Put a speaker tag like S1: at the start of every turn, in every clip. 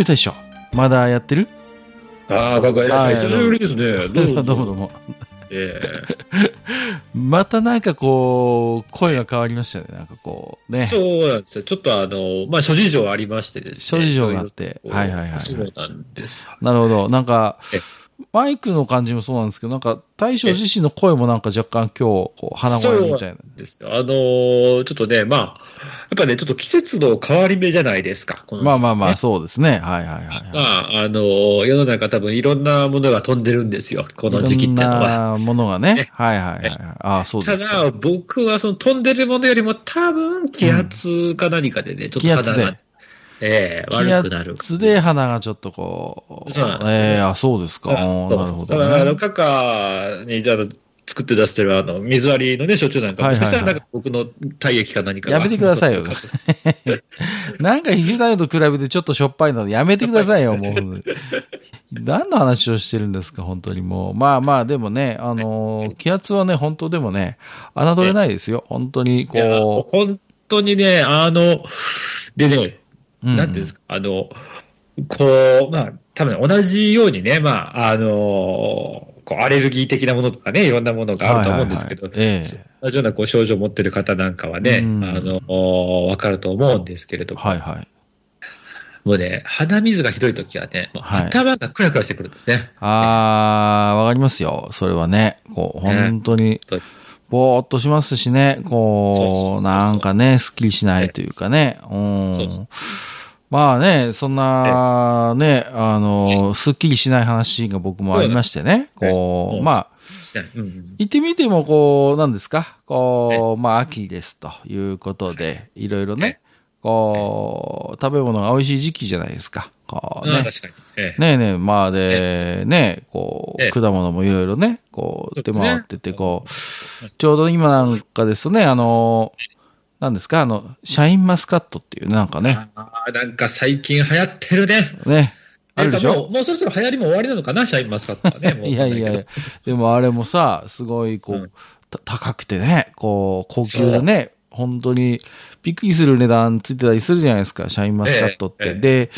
S1: ゆうゆう大将、まだやってる？
S2: ああ、かっしゃい。
S1: はい
S2: 久しぶりですね。どうぞ。
S1: どうもどうも。
S2: え
S1: またなんかこう、声が変わりましたね。なんかこう、ね。
S2: えそうなんですよ。ちょっとあの、まあ、諸事情ありましてですね。
S1: 諸事情があってはいはいはいはい
S2: そうなんです。
S1: なるほど。なんか
S2: え、
S1: マイクの感じもそうなんですけど、なんか、大将自身の声もなんか若干今日、こう、鼻声みたいな。
S2: ですよ。あのーちょっとね、まあ、やっぱね、ちょっと季節の変わり目じゃないですか。この
S1: まあまあまあ、
S2: ね
S1: そうですね。はいはいはいはい。
S2: まあ、あのー世の中多分いろんなものが飛んでるんですよ。この時期っての
S1: いろん
S2: は。
S1: なものがね
S2: ね。
S1: はいはいはいはい。ああ、そうで
S2: た
S1: すか。
S2: だ、僕はその飛んでるものよりも多分気圧か何かでね、ちょっと
S1: 気圧で
S2: ええ悪くなる。
S1: 気圧で鼻がちょっとこう、
S2: そうなんですね
S1: ええあ、そうですか。なるほど
S2: だから、あの、
S1: ね。
S2: カカに、あの、作って出してる、あの、水割りのね、焼酎なんか、
S1: はいはいはい
S2: もしたらなんか僕の体液か何かが
S1: やめてくださいよ。なんか、ひだよと比べてちょっとしょっぱいので、やめてくださいよ、もう。何の話をしてるんですか、本当にもう。まあまあ、でもね、あのー気圧はね、本当でもね、侮れないですよ。本当に、こ
S2: 本当にね、あの、でね、
S1: う。う
S2: なんていうんですか、あの、こう、まあ、多分同じようにね、まあ、あの、こうアレルギー的なものとかね、いろんなものがあると思うんですけど、同じようなこう症状を持ってる方なんかはね、
S1: うん
S2: あの、わかると思うんですけれども、
S1: えはいはい。
S2: もうね、鼻水がひどい時はね、
S1: はい
S2: 頭がクラクラしてくるんですね。
S1: あー、わかりますよ。それはね、こう、
S2: ね
S1: 本当に
S2: 本当に、
S1: ぼーっとしますしね、こう、なんかね、すっきりしないというかね、うん。まあね、そんな、ね、あの、すっきりしない話が僕もありましてね、こう、
S2: うん
S1: まあ、
S2: しないうんうん
S1: 言ってみても、こう、何ですか？こう、まあ、秋ですということで、い。ろいろね、こう、食べ物が美味しい時期じゃないですか。こうね
S2: あ。確かに。ええ
S1: ねえねえ、まあで、ねこう、
S2: ええ
S1: 果物もいろいろね、こう、出回ってて、こう、ちょうど今なんかですとね、あの、何ですか、あの、シャインマスカットっていうね、なんかね、
S2: あーなんか最近流行ってるね。
S1: ね、あるでしょ？
S2: もうもうそろそろ流行りも終わりなのかな、シャインマスカットはね。もう
S1: いや いやいや、でもあれもさ、すごい、こう、
S2: うん
S1: た高くてね、こう、高級でね、本当に、びっくりする値段ついてたりするじゃないですか、シャインマスカットって。で、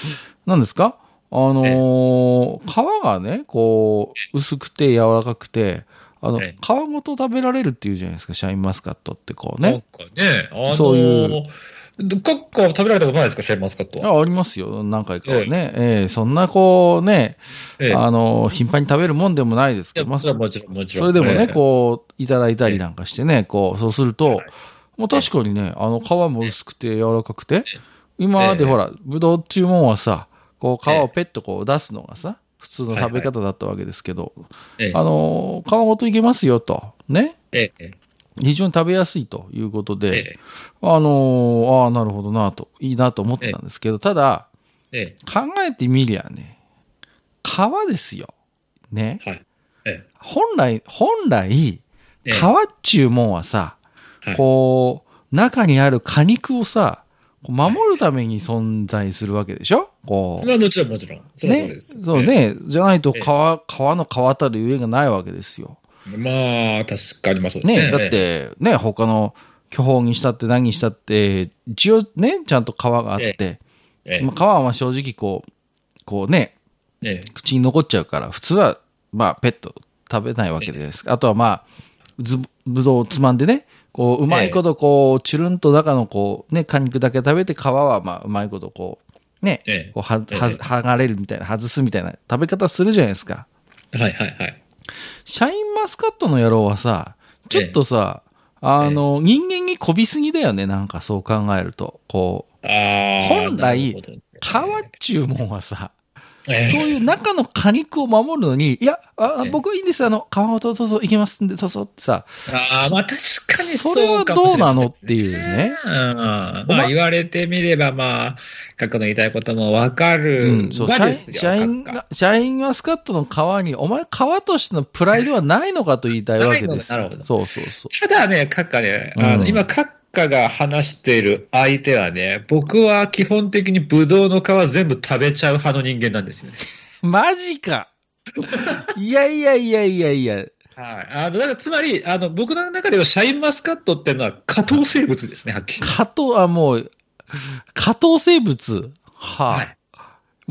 S1: 何ですか？あのー皮がね、こう、薄くて柔らかくて、あの、
S2: ええ
S1: 皮ごと食べられるっていうじゃないですか、シャインマスカットってこう
S2: なん
S1: ね。
S2: かね、あのー、
S1: そういう
S2: カッカ食べられたことないですか、シャインマスカットは？
S1: あありますよ、何回かはね。ええそんなこうね、
S2: ええ
S1: あの、頻繁に食べるもんでもないですけど、まあ
S2: それはもちろん、もちろん。
S1: それでもね、
S2: ええ
S1: こう、いただいたりなんかしてね、こう、そうすると、
S2: はい
S1: もう確かにね、あの、皮も薄くて柔らかくて
S2: え、
S1: 今まで
S2: ええ。
S1: ほら、ぶどう注文はさ、こう、皮をペッとこう出すのがさ、普通の食べ方だったわけですけど、
S2: ええ。
S1: あの、皮ごといけますよと、ね、
S2: ええ。
S1: 非常に食べやすいということ
S2: え
S1: で、
S2: え
S1: あの、ああ、なるほどなと、いいなと思ってたんですけど、ただ、
S2: え
S1: 考えてみりゃね、皮ですよ。ね？
S2: えはい。え
S1: 本来、本来、
S2: え
S1: 皮っちゅうもんはさ、
S2: はい
S1: こう、中にある果肉をさ、守るために存在するわけでしょ？こ
S2: まあもちろん、もちろん。そう
S1: ね
S2: です。。
S1: そうね。じゃないと皮、
S2: ええ
S1: 皮の皮たるゆえがないわけですよ。
S2: まあ、確かに、まあそうですね。
S1: ね？だって、ね、他の巨峰にしたって何にしたって、一応ね、ちゃんと皮があって、まあ、皮はまあ正直こう、こうね、
S2: え、え
S1: 口に残っちゃうから、普通は、まあ、ペット食べないわけですか。あとはまあ、ずぶどうをつまんでね、こう、うまいことこう、チュルンと中のこう、ね、果肉だけ食べて、皮はまあ、うまいことこう、ね、
S2: ええ
S1: こうは、は、
S2: ええ
S1: 剥がれるみたいな、外すみたいな食べ方するじゃないですか。
S2: えはいはいはい。
S1: シャインマスカットの野郎はさ、ちょっとさ、あの、人間にこびすぎだよね、なんかそう考えると。こう。本来皮っちゅうもんはさ、
S2: ええ
S1: そういう中の果肉を守るのに、いや、あ
S2: ええ
S1: 僕はいいんです、あの、皮ごとどうぞいけますんで、どうぞってさ、
S2: ああ、まあ確かに
S1: それはどうなのっていうね。
S2: うん。まあ言われてみれば、まあ、角の言いたいこともわかる。
S1: うん、そう、
S2: ま
S1: シャイシャインマスカットの皮に、お前皮としてのプライドはないのかと言いたいわけです。
S2: なるほど
S1: そうそうそう。
S2: ただね、閣下ね、あの、
S1: うん
S2: 今、閣下が話している相手はね、僕は基本的にブドウの皮全部食べちゃう派の人間なんですよね。
S1: マジかいやいやいやいやいや。
S2: はい。あの、だからつまり、あの、僕の中ではシャインマスカットっていうのは下等生物ですね、はっきり。
S1: 加藤、あ、もう、加藤生物？はあ、
S2: はい。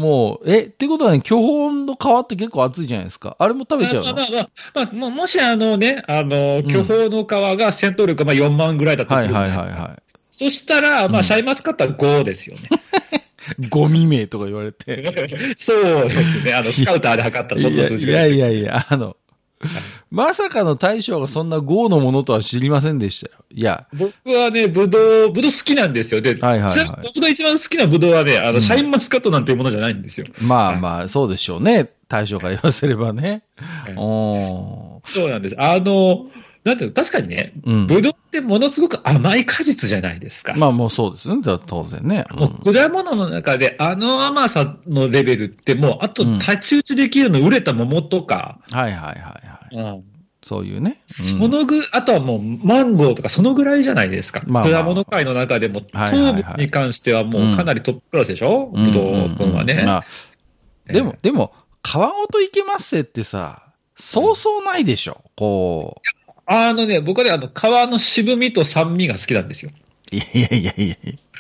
S1: もう、え、ってことはね、巨峰の皮って結構熱いじゃないですか。あれも食べちゃうの？
S2: まあまあまあ、まあ、ももしあのね、あの、
S1: ん
S2: 巨峰の皮が戦闘力がまあ4万ぐらいだったと
S1: はい
S2: するじゃないですか。
S1: はいはいは
S2: そしたら、まあ、
S1: うん
S2: シャインマスカットは5ですよね。
S1: い。ゴミ名とか言われて。
S2: そうですね。あの、スカウターで測ったらそんな数字
S1: いやいやいや、あの、まさかの大将がそんな豪のものとは知りませんでしたよ。いや、
S2: 僕はね、ブドウ、ブドウ好きなんですよ。で、
S1: はいはいはい
S2: ちなみに僕の一番好きなブドウはね、あの、
S1: うん
S2: シャインマスカットなんていうものじゃないんですよ。
S1: まあまあ、そうでしょうね。大将から言わせればね。
S2: はい
S1: おー
S2: そうなんです。あの、なんていうの、確かにね、
S1: うん。
S2: ブドウってものすごく甘い果実じゃないですか。
S1: まあもうそうですね。だ当然ね。うん
S2: もう果物の中であの甘さのレベルってもう、あと
S1: うん
S2: 太刀打ちできるの売れた桃とか、
S1: はいはいはいはい。そういうね。うん
S2: そのぐ、あとはもうマンゴーとかそのぐらいじゃないですか。
S1: まあまあ
S2: 果物界の中でも糖分に関してはもうかなりトップクラスでしょ、ブドウ君はね。
S1: でも、でも、皮ごといけますってさ、そうそうないでしょ？こ
S2: あのね、僕はね、あの、皮の渋みと酸味が好きなんですよ。
S1: う。いやいやいやいや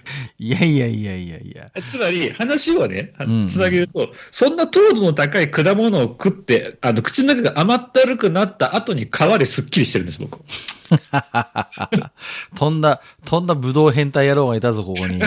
S1: いやいやいやいやいや。
S2: つまり、話をね
S1: うん、
S2: つなげると、そんな糖度の高い果物を食って、あの、口の中が甘ったるくなった後に皮ですっきりしてるんです、僕。
S1: 飛んだ、飛んだブドウ変態野郎がいたぞ、ここに。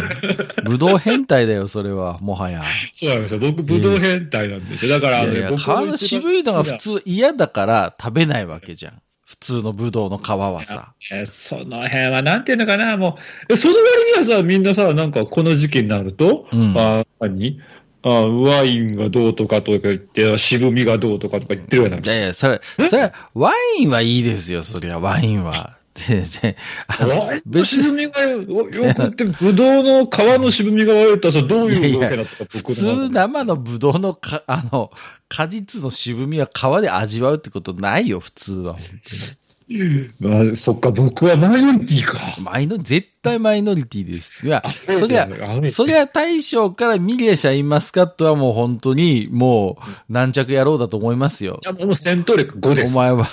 S1: ブドウ変態だよ、それは、もはや。
S2: そうなんですよ。僕、ブドウ変態なんですよ。だから、あのね、
S1: いやいや、皮の渋いのが普通嫌だから食べないわけじゃん。普通のブドウの皮はさ。
S2: えその辺は、なんていうのかな、もう、えその割にはさ、みんなさ、なんかこの時期になると、
S1: うん。
S2: あ何？あワインがどうとかとか言って、渋みがどうとかとか言ってるような。い
S1: やいや、それ、それは、ワインはいいですよ、そりゃ、ワインは。でであの
S2: 渋みがよよくって、ぶどうの皮の渋みが悪いとさ、どういうわけだとか、
S1: 普
S2: 僕
S1: 通生のブドウのか、あの、果実の渋みは皮で味わうってことないよ、普通は。本
S2: まあ、そっか、僕はマイノリティか
S1: マイノ、絶対マイノリティです。いや、そりゃ、
S2: ゃ
S1: そりゃ大将から見りゃシャインマスカットはもう本当に、もう、軟着野郎だと思いますよ
S2: い。や、もう戦闘力5です。
S1: お前は、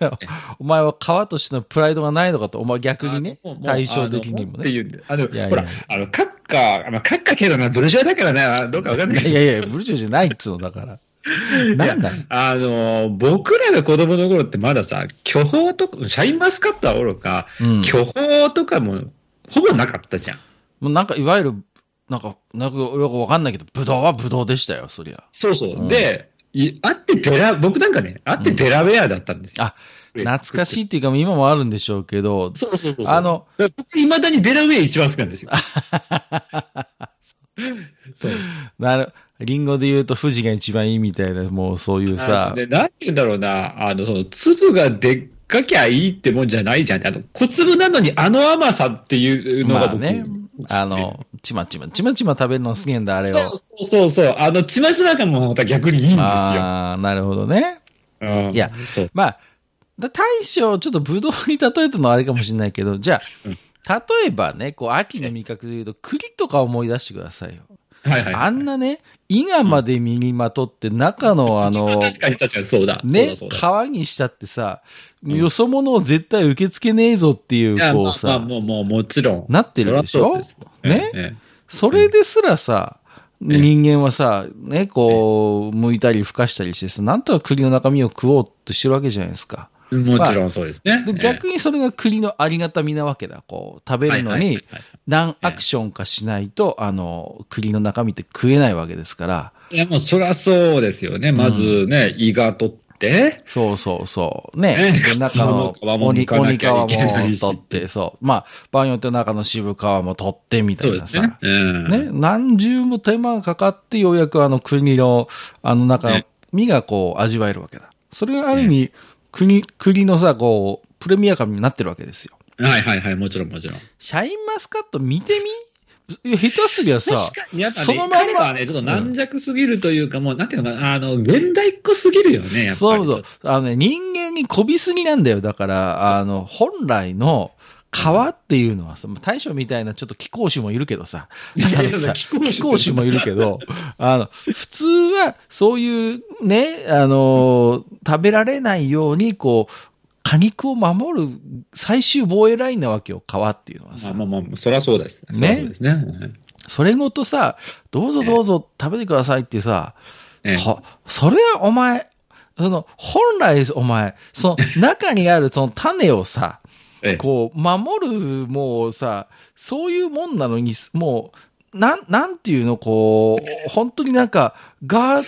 S1: お前は皮としてのプライドがないのかと、お前逆にね対照的にもね。
S2: っていうんで、あの、
S1: いやいや
S2: ほら、あの、カッカ、まあ、カッカけどな、ブルジョアだからな、どうかわかんない
S1: いやいやいや、ブルジョーじゃないっつうのだから。なんだ
S2: あの、僕らが子供の頃ってまださ、巨峰とか、シャインマスカットはおろか、
S1: うん。
S2: 巨峰とかもほぼなかったじゃん。
S1: もうなんか、いわゆる、なんか、なんかよくわかんないけど、ブドウはブドウでしたよ、そりゃ。
S2: そうそう。
S1: うん
S2: で、いあってデラ、僕なんかね、あってデラウェアだったんですよ。
S1: あ懐かしいっていうか、今もあるんでしょうけど、
S2: そうそうそう。
S1: あの、
S2: 僕、未だにデラウェア一番好きなんですよ。そう。
S1: なる、リンゴで言うと富士が一番いいみたいな、もうそういうさ、
S2: で、なんて言うんだろうな、あの、その、粒がでっかきゃいいってもんじゃないじゃん。あの、小粒なのにあの甘さっていうのが僕、
S1: まあね、あの、ちまちま、ちまちま食べるの好きなんだ、あれを。
S2: そうそうそう。あの、ちまちま感もまた逆にいいんですよ。
S1: ああ、なるほどね。
S2: うん
S1: いや。まあ、だ大将、ちょっとブドウに例えたのはあれかもしれないけど、じゃ
S2: うん
S1: あ、例えばね、こう、秋の味覚で言うと、栗とか思い出してくださいよ。
S2: はいはい。
S1: あんなね、伊賀まで身にまとって、中のあの、
S2: 確かに確かにそうだ。
S1: ね、
S2: そうだそうだ。
S1: 皮にしたってさ、
S2: うん。
S1: よそ者を絶対受け付けねえぞっていう、
S2: いや、まあ、まあ、
S1: こうさ、
S2: もう、もう、もちろん。
S1: なってるでしょ？ね？
S2: え
S1: それですらさ、
S2: え
S1: 人間はさ、ね、こう、剥いたり孵化したりしてさ、なんとか栗の中身を食おうとしてるわけじゃないですか。
S2: えもちろんそうですね。
S1: で逆にそれが栗のありがたみなわけだ。こう、食べるのに何アクションかしないと、あの、栗の中身って食えないわけですから。
S2: いや、もうそりゃそうですよね。まずね、胃が取っ
S3: って、
S1: そうそうそう。ね。
S3: ね
S1: で、中の
S3: 皮
S1: 皮も取って、そう。まあ、場合によって中の渋皮も取ってみたいなさ。ね
S3: うん。
S1: 何重も手間がかかって、ようやくあの国の、あの中の
S3: ね
S1: 身がこう味わえるわけだ。それがある意味、国、国のさ、こう、プレミア感になってるわけですよ。
S3: はいはいはい、もちろんもちろん。
S1: シャインマスカット見てみ？下手すりゃさ、
S3: やっぱね、
S1: そのまんま
S3: 彼はね、ちょっと軟弱すぎるというか、もう、なんていうのかな、あの、現代っ子すぎるよね、やっぱり。
S1: そうそう。あのね、人間にこびすぎなんだよ。だから、あの、本来の皮っていうのはさ、大将みたいなちょっと気候種もいるけどさ、
S3: いやいや
S1: あのさ
S3: 気候種
S1: 気候種もいるけど、あの、普通はそういうね、あの、食べられないように、こう、果肉を守る最終防衛ラインなわけよ、皮っていうのはさ。
S3: まあまあまあ、そりゃそうです。
S1: ね
S3: そうですね。
S1: それごとさ、どうぞどうぞ食べてくださいってさ、
S3: ええ
S1: そ、それはお前、その、本来お前、その中にあるその種をさ、
S3: ええ
S1: こう、守る、もうさ、そういうもんなのに、もう、なん、なんていうの、こう、本当になんか、ガー、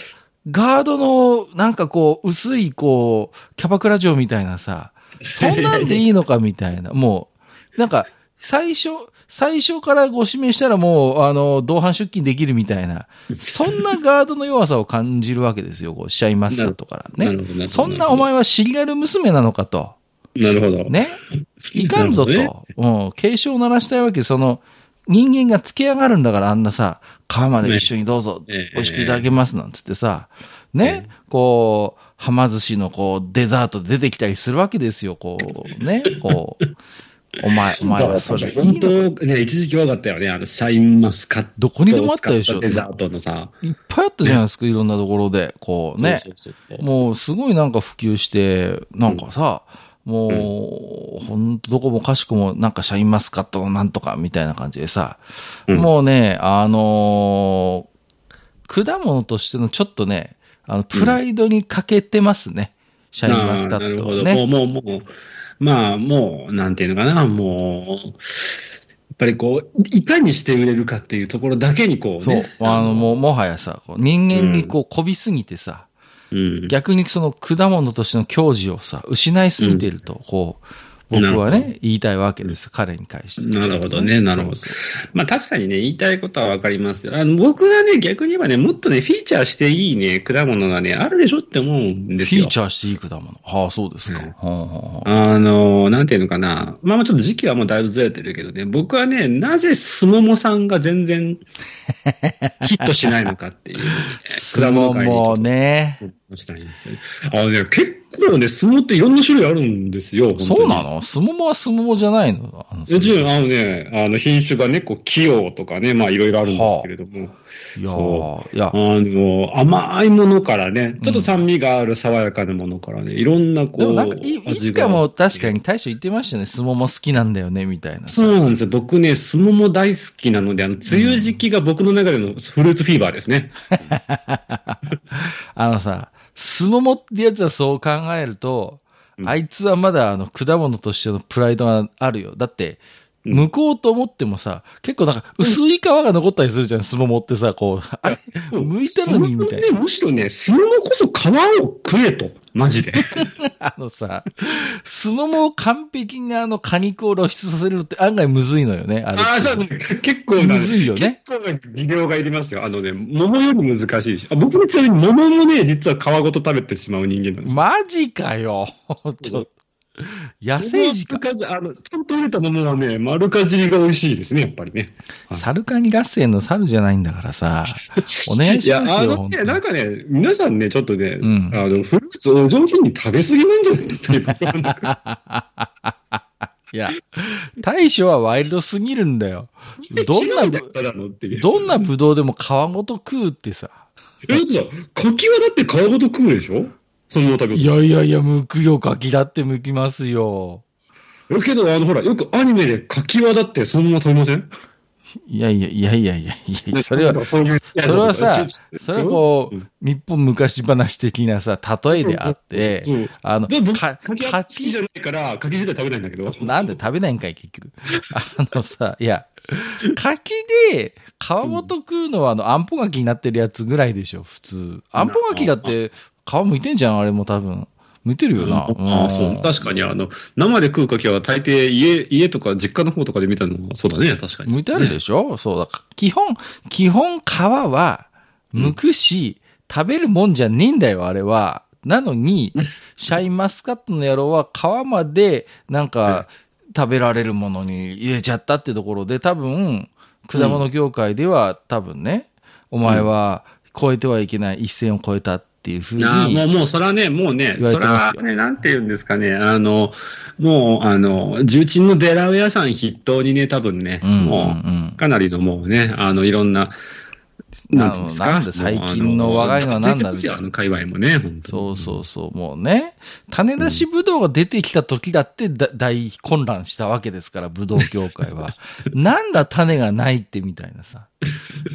S1: ガードの、なんかこう、薄い、こう、キャバクラ嬢みたいなさ、そんなんでいいのかみたいな、もう、なんか、最初、最初からご指名したらもう、あの、同伴出勤できるみたいな、そんなガードの弱さを感じるわけですよ、こう、シャインマスカットかね。そんなお前はシリアル娘なのかと。
S3: なるほど。
S1: ね。いかんぞと。うん。警鐘を鳴らしたいわけ。その、人間がつけ上がるんだから、あんなさ、皮まで一緒にどうぞ、
S3: ね
S1: 美味しくいただけますなんつってさ、ね？こう、はま寿司のこう、デザート出てきたりするわけですよ、こう、ね？こう、お前、お前はそれいい
S3: 本
S1: の
S3: 当ね、一時期分かったよね。あの、シャインマスカット。
S1: どこにでもあったでしょ。
S3: デザートのさ。
S1: いっぱいあったじゃないですか、いろんなところで。こうね？
S3: そうそうそう
S1: もうすごいなんか普及して、なんかさ、もう、ほんとどこもかしくもなんかシャインマスカットのなんとかみたいな感じでさ、
S3: うん
S1: もうね、あのー果物としてのちょっとね、あの、プライドに欠けてますね。シャインマスカ
S3: あーなるほど。もう、もう、もう、まあ、もう、なんていうのかな、もう、やっぱりこう、いかにして売れるかっていうところだけにこう
S1: そう
S3: ね。。
S1: あの、もう、もはやさ、人間にこう、こびすぎてさ、
S3: うん。
S1: 逆にその果物としての矜持をさ、失いすぎてると、こう、僕はね、言いたいわけです。彼に対して。
S3: なるほどねなるほど
S1: そうそう
S3: まあ確かにね、言いたいことはわかりますよ。あの、僕がね、逆に言えばね、もっとね、フィーチャーしていいね、果物がね、あるでしょって思うんですよ。
S1: フィーチャーしていい果物。はあ、そうですか。
S3: うん
S1: はあはあ
S3: の、なんていうのかな。まあまあちょっと時期はもうだいぶずれてるけどね、僕はね、なぜスモモさんが全然ヒットしないのかっていう、ね、
S1: スモモね。
S3: したいんですよね。あのね、結構ね、相撲っていろんな種類あるんですよ、
S1: そうなの？スモモはスモモじゃないの？あの
S3: もちろん、あのね、あの、品種がね、こう、器用とかね、まあ、いろいろあるんですけれども、
S1: いや
S3: そ
S1: ーいや。
S3: あ、の、甘いものからね、ちょっと酸味がある爽やかなものからね、いろんな、こう、
S1: でもなんかい、いつかも確かに大将言ってましたね。スモモ好きなんだよね、みたいな。
S3: そうなんですよ。僕ね、スモモ大好きなので、あの、梅雨時期が僕の中でのフルーツフィーバーですね。
S1: あのさ、スモモってやつはそう考えると、
S3: うん
S1: あいつはまだあの果物としてのプライドがあるよ。だって、
S3: うん
S1: 向こうと思ってもさ、結構なんか薄い皮が残ったりするじゃん、スモモってさ、こう、あれ、剥いたのにみたいな
S3: ね、むしろね、スモモこそ皮を食えと。マジで。
S1: あのさ、スモモを完璧にあの果肉を露出させるって案外むずいのよね、あれ。
S3: ああ、そうです。結構な、
S1: むずいよね。
S3: 結構な技量がいりますよ。あのね、桃より難しいし。あ僕もちなみに桃もね、実は皮ごと食べてしまう人間なんですよ。
S1: マジかよ。ちょっと。野生児か。
S3: あの、ちゃんと入れた桃はね、丸かじりが美味しいですね、やっぱりね。はい
S1: サルカニ合戦の猿じゃないんだからさ、お願いしますよ
S3: いや、あのね、なんかね、皆さんね、ちょっとね、
S1: うん
S3: あの、フルーツお上品に食べ過ぎなんじゃないっていうか
S1: いや、大将はワイルドすぎるんだよ。どんな。どんなブドウでも皮ごと食うってさ。
S3: え、だってさ、柿はだって皮ごと食うでしょ？
S1: い
S3: る。
S1: やいやいや、剥くよ、柿だって剥きますよ。
S3: だけど、あの、ほら、よくアニメで柿はだってそのまま食べません？
S1: いやいやいやいやいやいや、それは、
S3: そ
S1: れはさ、それはこ
S3: う、
S1: う、日本昔話的なさ、例えであって、あの、
S3: 柿じゃないから、柿自体食べないんだけど。
S1: なんで食べないんかい、結局。あのさ、いや、柿で皮ごと食うのは、あの、あんぽ柿になってるやつぐらいでしょ、普通。あんぽ柿だって、皮剥いてんじゃん、あれも多分。剥いてるよな。
S3: ああ、そう。確かに、あの、生で食うかきは大抵家、家とか実家の方とかで見たのは、そうだね、確かに。
S1: 剥いてあるでしょ、そうだ。基本、基本皮は剥くし、食べるもんじゃねえんだよ、あれは。なのに、シャインマスカットの野郎は皮まで、なんか、食べられるものに入れちゃったってところで、多分、果物業界では多分ね、お前は超えてはいけない一線を超えたっていうふうに。
S3: ああ、もう、もう、そらね、もうね、そ
S1: てますよ
S3: らね、なんて言うんですかね、あの、もう、あの、重鎮のデラウェアさん筆頭にね、多分ね、
S1: うんうん
S3: も
S1: うん
S3: う、かなりのもうね、あの、いろんな、なんていうんですか？
S1: なんで最近の若いのはなんだ。
S3: あの、界隈もね、本当に
S1: そうそうそう、もうね、種出しブドウが出てきた時だってだ大混乱したわけですから、ブドウ業界は。なんだ種がないってみたいなさ。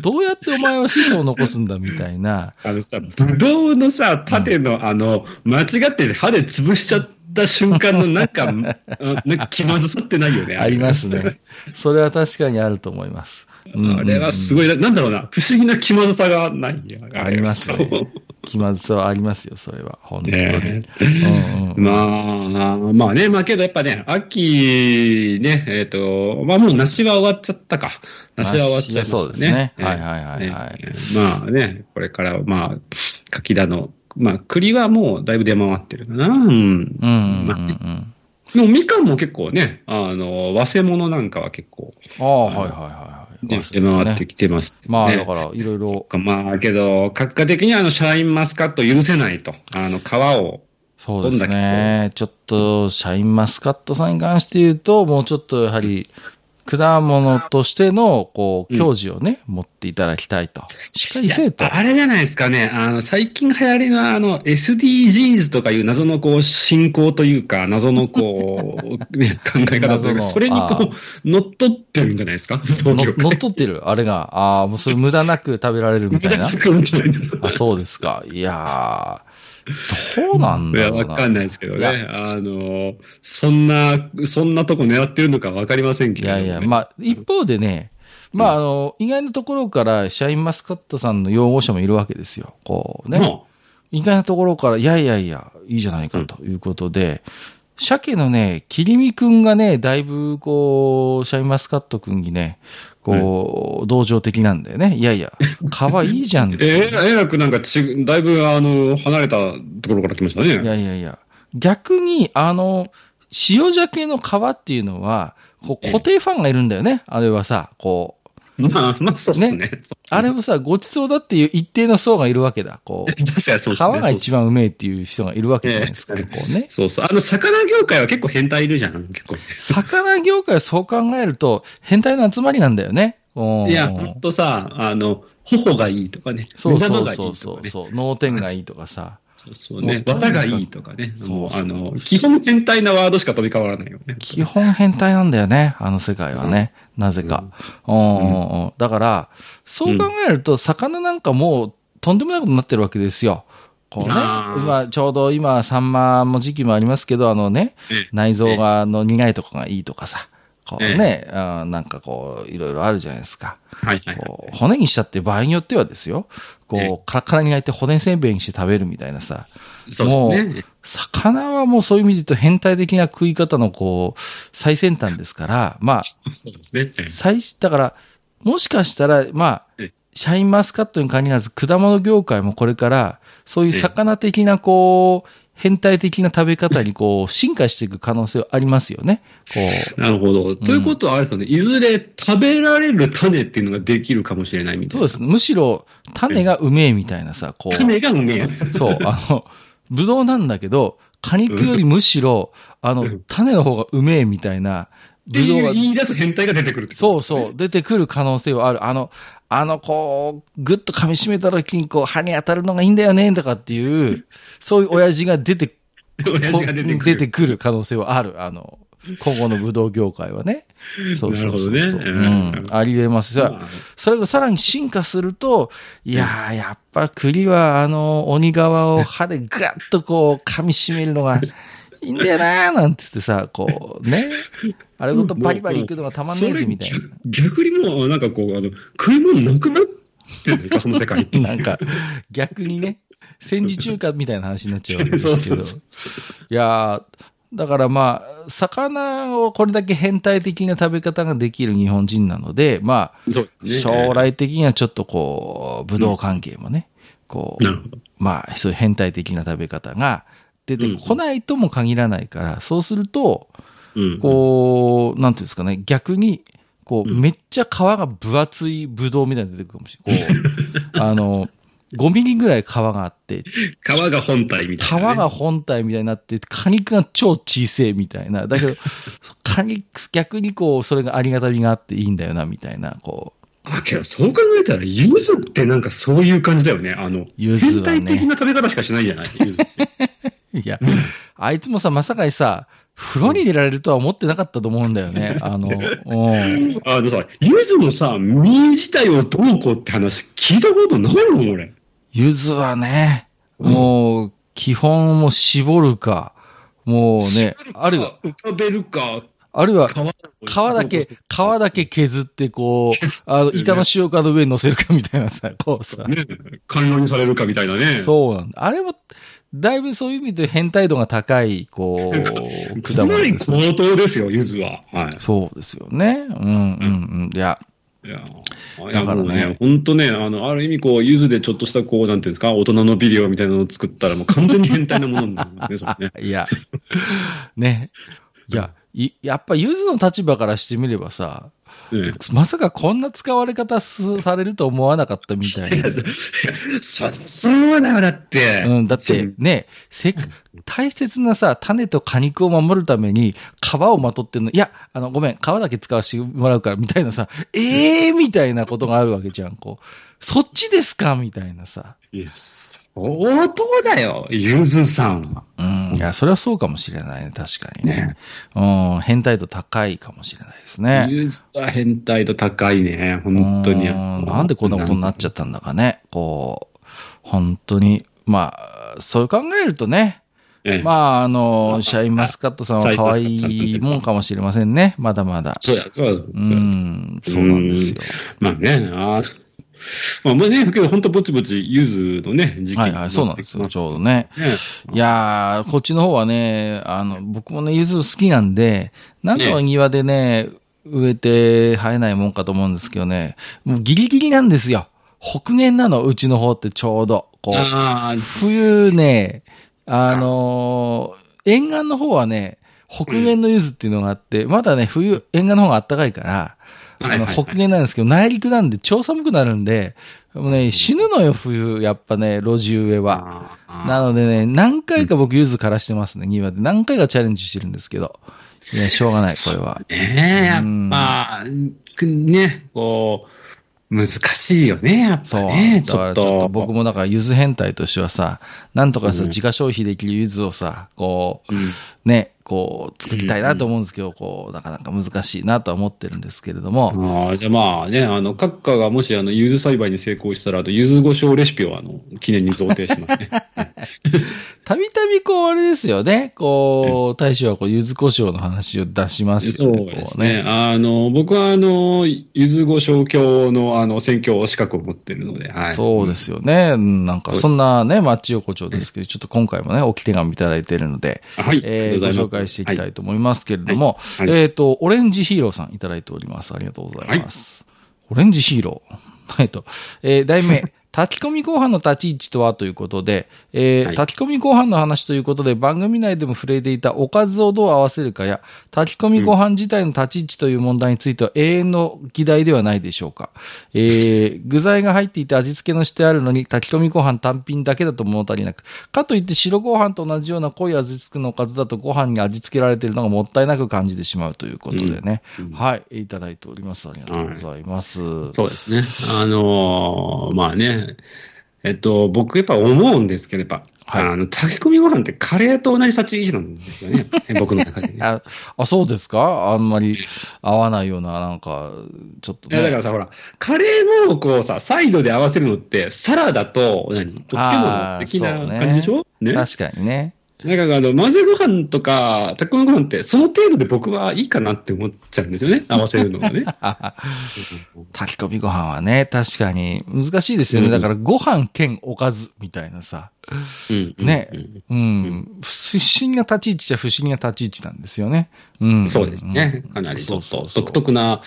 S1: どうやってお前は子孫を残すんだみたいな。
S3: あのさ、ぶどうのさ、縦の、あの、間違って歯で潰しちゃった瞬間のなんか、あなんか気まずさってないよね。
S1: ありますね。それは確かにあると思います。うん
S3: あれはすごい、なんだろうな、不思議な気まずさがないよ
S1: ありますね。気まずさはありますよ、それは。本当に。
S3: ね
S1: うんうん
S3: まあ、まあね、まあけどやっぱね、秋ね、えっ、と、まあもう梨は終わっちゃったか。梨は終わっちゃいましたね。
S1: そうですね
S3: ええ
S1: はいはいはいはい
S3: ねまあね、これから、まあ、柿だの、まあ栗はもうだいぶ出回ってるかな。うん。
S1: うんうんうんうん。
S3: でもみかんも結構ね、あの、和製物なんかは結構、
S1: ああ、はいはいはいはい。
S3: ね、出回ってきてます、ね。
S1: まあ、だから、いろいろ、
S3: かまあ、けど、結果的にあの、シャインマスカット許せないと。あの、皮を。
S1: そうですね。ちょっと、シャインマスカットさんに関して言うと、もうちょっとやはり、果物としての、こう、
S3: うん
S1: 矜持をね、持っていただきたいと。しっかりせえと。
S3: あれじゃないですかね。あの、最近流行りのあの、SDGs とかいう謎のこう、進行というか、謎のこう、ね、考え方というか、それに
S1: あ
S3: こう、乗っ取ってるんじゃないですか？
S1: 乗っ取ってる、あれが。ああ、もうそれ無駄なく食べられるみたいな。
S3: みたいな。
S1: あ、そうですか。いやー、どうなん
S3: いや、
S1: だろうな。
S3: わかんないですけど
S1: い
S3: ね。あの、そんな、そんなとこ狙ってるのかわかりませんけど、
S1: いやいや、まあ、一方でね、まあ、あの、意外なところから、シャインマスカットさんの擁護者もいるわけですよ。こうね。
S3: も
S1: 意外なところから、いやいやいや、いいじゃないかということで、鮭のね、切り身くんがね、だいぶ、こう、シャインマスカットくんにね、こう、同情的なんだよね。いやいや、皮いいじゃん。
S3: う、えらえらくなんかち、だいぶあの、離れたところから来ましたね。
S1: いやいやいや。逆に、あの、塩鮭の皮っていうのは、こう固定ファンがいるんだよね。あれはさ、こう。
S3: まあ、まあ、そうっすね。
S1: あれもさ、ごちそうだっていう一定の層がいるわけだ。こう。
S3: 確かにそう
S1: 皮
S3: ですね。
S1: が一番うめえっていう人がいるわけじゃないですか。
S3: ええ
S1: こうね。
S3: そうそう。あの、魚業界は結構変態いるじゃん、結構。
S1: 魚業界はそう考えると、変態の集まりなんだよね。うん
S3: いや、ほんとさ、あの、頬がいいとかね。
S1: そうそう。そうそう。脳天がいいとかさ。
S3: そうそうね。がいいとかね。
S1: そう
S3: あの、基本変態なワードしか飛び交わらないよね。
S1: 基本変態なんだよね。あの世界はね。なぜか。うんだから、そう考えると、魚なんかもうとんでもないことになってるわけですよ。こうね、今、ちょうど今、サンマも時期もありますけど、あのね、
S3: ええ
S1: 内臓が、の苦いとこがいいとかさ、こうね、あーなんかこう、いろいろあるじゃないですか。
S3: はいはい
S1: こう骨にしたって場合によってはですよ、
S3: ええ。
S1: こう、カラカラに焼いて骨せんべいにして食べるみたいなさ、
S3: そうですね。
S1: 魚はもうそういう意味で言うと変態的な食い方のこう、最先端ですから、まあ、
S3: そうですね。ええ。
S1: 最、だから、もしかしたら、まあ
S3: ええ、
S1: シャインマスカットに限らず果物業界もこれから、そういう魚的なこう、変態的な食べ方にこう、進化していく可能性はありますよね。こう。
S3: なるほど。ということはあれですよね、いずれ食べられる種っていうのができるかもしれないみたいな。
S1: そうです。むしろ、種がうめえみたいなさ、こう。
S3: 種がうめえ。
S1: そう、あの、ぶどうなんだけど、果肉よりむしろ、あの
S3: うん、
S1: 種の方がうめえみたいな、ぶどうが
S3: 言い出す変態が出てくるね
S1: そうそう、出てくる可能性はある。あの、あの、こう、ぐっと噛み締めた時に、こう、歯に当たるのがいいんだよね、とかっていう、そういう親父が出て、
S3: 親父が出てくる。
S1: 出てくる可能性はある。あの、今後のぶどう業界はね。そうそうそうそう。
S3: ね
S1: う
S3: うん
S1: ん。ありえます。それがさらに進化すると、いやー、やっぱ栗はあの、鬼側を歯でガッとこう噛み締めるのがいいんだよなーなんて言ってさ、こうね。あれごとバリバリいくのがたまんないぜみたい
S3: それ逆にもう、なんかこう、あの、食い物なくなってるのか、その世界って。
S1: な。なんか、逆にね、戦時中華みたいな話になっちゃうわけですけど。いやーだからまあ、魚をこれだけ変態的な食べ方ができる日本人なので、まあ。将来的にはちょっとこう、武道関係もね、こう。まあ、そういう変態的な食べ方が出てこないとも限らないから、そうすると、
S3: うん。
S1: こう、なんていうんですかね、逆に、こう、
S3: うん
S1: めっちゃ皮が分厚いブドウみたいなの出てくるかもしれない。こう、あの、5ミリぐらい皮があって、
S3: 皮が本体み
S1: 皮
S3: たいな、ね。
S1: が本体みたいになって、果肉が超小さいみたいな。だけど、果肉、逆にこう、それがありがたみがあっていいんだよな、みたいな、こう、
S3: あ、けど、そう考えたら、柚子ってなんかそういう感じだよね。あの、
S1: ね
S3: 変態的な食べ方しかしないじゃない？って。
S1: いや、あいつもさ、まさかにさ、風呂に入れられるとは思ってなかったと思うんだよね。あの、うん。
S3: あのさ、柚子のさ、実自体をどうこうって話聞いたことないもん、俺。
S1: 柚子はね、もう、基本も絞るか、もうね、あるいは、
S3: 浮かべるか、
S1: あるいは、
S3: 皮
S1: 皮だけ、皮だけ削って、こう、あの、イカの塩辛の上に乗せるかみたいなさ、こうさ。
S3: ね、甘露にされるかみたいなね。
S1: そうなんだ。あれも、だいぶそういう意味で変態度が高い、こう、果
S3: かなり。高等ですよ、柚子は。はい。
S1: そうですよね。うん、うん、うん。いや、
S3: いや、
S1: だからね
S3: 本当ね、あの、ある意味こう、柚子でちょっとしたこう、なんていうんですか、大人のビデオみたいなのを作ったらもう完全に変態なものになりますね、それね。
S1: いや、ね。いや、いやっぱ柚子の立場からしてみればさ、
S3: ね
S1: まさかこんな使われ方すされると思わなかったみたいなさ。
S3: そ、そうだよ、だって。
S1: うん、だってね、せ大切なさ、種と果肉を守るために皮をまとってんの、いや、あの、ごめん、皮だけ使わせてもらうから、みたいなさ、ええー、みたいなことがあるわけじゃん、こう。そっちですか？みたいなさ。
S3: いや、相当だよ、柚子さんは。
S1: うん、いや、それはそうかもしれないね、確かにね。うん、変態度高いかもしれないですね。
S3: 柚子は変態度高いね、本当に。
S1: うんなんでこんなことになっちゃったんだかね。こう、本当に、まあ、そう考えるとね、
S3: ええ
S1: まあ、あの、シャインマスカットさんは可愛いもんかもしれませんね。まだまだ。
S3: そうや、そうや。そう
S1: ん、そうなんですよ。
S3: まあね、あーまあ、まあね、けど本当ぼちぼち、柚子のね、時期
S1: はいはい、そうなんですよ、ちょうどね。
S3: ね。
S1: いやー、こっちの方はね、あの、僕もね、柚子好きなんで、なんとか庭でね、植えて生えないもんかと思うんですけどね、もうギリギリなんですよ。北限なの、うちの方ってちょうど。こう、冬ね、あのー沿岸の方はね、北限の柚子っていうのがあって、まだね、冬、沿岸の方が暖かいから、あの、北限なんですけど、内陸なんで超寒くなるんで、もうね、死ぬのよ、冬、やっぱね、路地植えは。なのでね、何回か僕、柚子枯らしてますね、庭で。何回かチャレンジしてるんですけど。いや、しょうがない、これは。
S3: ねえ、やっぱ、くね、こう、難しいよね、やっぱ
S1: そう。
S3: ね、ち
S1: だから
S3: ょっと。
S1: 僕もだから、柚子変態としてはさ、なんとかさ、
S3: うん
S1: 自家消費できる柚子をさ、こう、
S3: うん
S1: ね、こう、作りたいなと思うんですけど、こう、なかなか難しいなとは思ってるんですけれども、
S3: ああ、じゃあまあね、あの、閣下がもしあの、柚子栽培に成功したら、あと、柚子胡椒レシピをあの、記念に贈呈しますね。
S1: たびたびこう、あれですよね、こう、大将はこう、柚子胡椒の話を出します
S3: そう
S1: よね、こ
S3: ですね。。あの、僕はあの、柚子胡椒教のあの、選挙資格を持ってるので、はい。
S1: そうですよね。うんなんか、
S3: そ
S1: んなね、町横丁ですけど、ちょっと今回もね、置き手紙いただいているので、
S3: はい。
S1: えーご。紹介していきた
S3: はい
S1: と思いますけれども、
S3: はいはい
S1: えっ、と、オレンジヒーローさんいただいております。ありがとうございます。オレンジヒーロー。えっと、えー題名、炊き込みご飯の立ち位置とはということで、えー
S3: はい
S1: 炊き込みご飯の話ということで番組内でも触れていたおかずをどう合わせるかや、炊き込みご飯自体の立ち位置という問題については永遠の議題ではないでしょうか。えー具材が入っていて味付けのしてあるのに炊き込みご飯単品だけだと物足りなく、かといって白ご飯と同じような濃い味付けのおかずだとご飯に味付けられているのがもったいなく感じてしまうということでね。
S3: うんうん
S1: はい、いただいております。ありがとうございます。
S3: そうですね。あのーまあね、えっと、僕やっぱ思うんですけど、やっぱ、
S1: はい
S3: あの、炊き込みご飯ってカレーと同じ立ち位置なんですよね。僕の中でね。
S1: あ、あ、そうですか？あんまり合わないような、なんか、ちょっとね。
S3: いやだからさ、ほら、カレーもこうさ、サイドで合わせるのって、サラダと、何？お漬物的な感じでしょ？ね？
S1: 確かにね。
S3: なんかあの、混ぜご飯とか、炊き込みご飯って、その程度で僕はいいかなって思っちゃうんですよね。合わせるのがね。
S1: 炊き込みご飯はね、確かに難しいですよね。
S3: うん
S1: だからご飯兼おかずみたいなさ。
S3: うん
S1: ね
S3: うん
S1: うん。不思議な立ち位置じゃ不思議な立ち位置なんですよね。うん。
S3: そうですね
S1: うん。
S3: かなりちょっと独特な、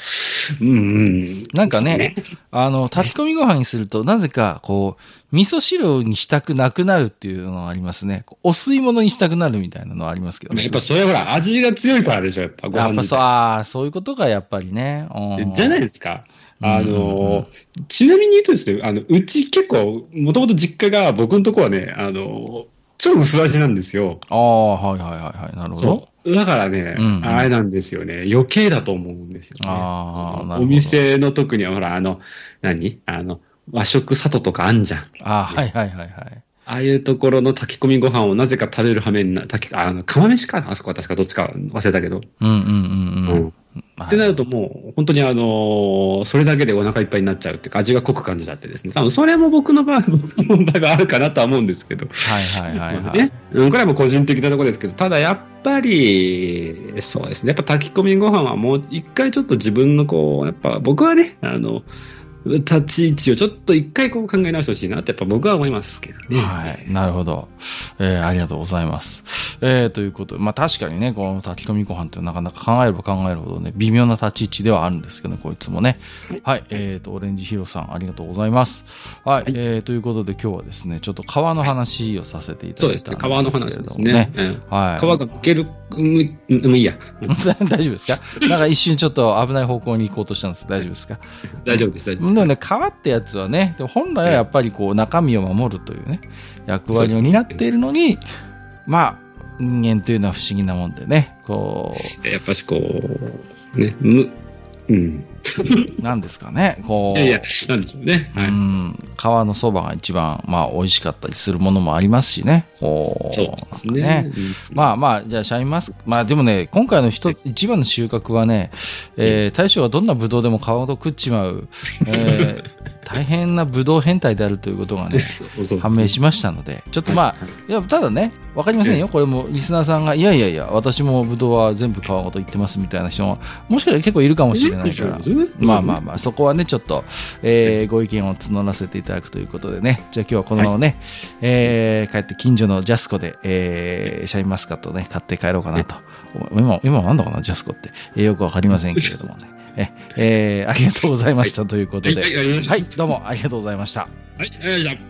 S3: うんうん。
S1: なんかね、あの、炊き込みご飯にすると、なぜか、こう、味噌汁にしたくなくなるっていうのがありますね。お吸い物にしたくなるみたいなのはありますけどね。
S3: やっぱそれはほら、味が強いからでしょ、やっぱご
S1: やっぱそう、ああ、そういうことがやっぱりね。うん
S3: じゃないですか。あの、ちなみに言うとですね、あの、うち結構、もともと実家が、僕のとこはね、あの、超薄味なんですよ。
S1: ああ、はいはいはいはい。なるほど。
S3: そう。だからね、
S1: うんうん
S3: あれなんですよね。余計だと思うんですよね。
S1: あーなるほど
S3: お店の特には、ほら、あの、何？あの、和食里とかあんじゃん。
S1: ああ、はいはいはいはい。
S3: ああいうところの炊き込みご飯をなぜか食べる羽目にな、炊き、あの、釜飯かな？あそこは確かどっちか忘れたけど。
S1: うんうんうん
S3: う
S1: うん。
S3: ん。ってなるともう、本当にあのーそれだけでお腹いっぱいになっちゃうっていうか、味が濃く感じちゃってですね。多分それも僕の場合、僕の問題があるかなとは思うんですけど。
S1: はいはいはいはい。
S3: ね。うんこれはもう個人的なところですけど、ただやっぱり、そうですね。やっぱ炊き込みご飯はもう一回ちょっと自分のこう、やっぱ僕はね、あの、立ち位置をちょっと一回こう考え直してほしいなってやっぱ僕は思いますけどね。
S1: はい。なるほど。えーありがとうございます。えーということで、まあ確かにね、この炊き込みご飯ってなかなか考えれば考えるほどね、微妙な立ち位置ではあるんですけどね、こいつもね。はい。えーと、オレンジヒロさん、ありがとうございます。はい。
S3: はい
S1: えーということで今日はですね、ちょっと川の話をさせていた
S3: そうですね。
S1: だいたんですけ
S3: 川の話ですね。うん
S1: はい。
S3: 川が抜ける、うん、うん、ういいや。
S1: 大丈夫ですかなんか一瞬ちょっと危ない方向に行こうとしたんです大丈夫ですか
S3: 大丈夫です、大丈夫
S1: でもね、川ってやつはね、でも本来はやっぱりこう中身を守るというね、役割を担っているのに、まあ、人間というのは不思議なもんでね、こう
S3: やっぱしこう、ね、む、うん。
S1: う、なんですかね、こう、
S3: いやいや、なんでしょうね。はい。
S1: うん、川のそばが一番、まあ、美味しかったりするものもありますしね。こう
S3: そうです
S1: なん。まあまあ、じゃあ、シャインマスク。まあでもね、今回の一つ一番の収穫はね、えー大将はどんなブドウでも皮ごと食っちまう、えー大変なブドウ変態であるということがね、判明しましたので、ちょっとまあ、いや、ただね、わかりませんよ。これもリスナーさんが、いやいやいや、私もブドウは全部皮ごと言ってますみたいな人も、もしかしたら結構いるかもしれないから。まあまあまあ、そこはね、ちょっと、えーご意見を募らせていただくということでね、じゃあ今日はこのままね、えー帰って近所のジャスコで、えーシャインマスカットをね、買って帰ろうかなと。今、今なんだかな、ジャスコって。えーよくわかりませんけれどもね。え、えーありがとうございましたということで。
S3: はい、はい、
S1: どうもありがとうございました。
S3: はい、はい、じゃあ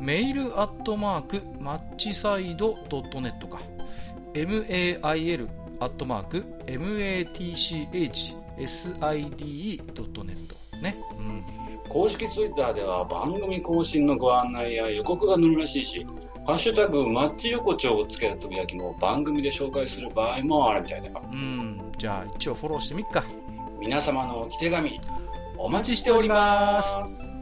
S4: メールアットマークマッチサイドドットネットか。mail アットマーク matchside ドットネットね。うん。
S5: 公式ツイッターでは番組更新のご案内や予告が載るらしいし、ハッシュタグマッチ横丁をつけたつぶやきも番組で紹介する場合もあるみたいだよ。
S4: うん。じゃあ一応フォローしてみっか。
S5: 皆様のお手紙、お
S4: お
S5: 待ちしております。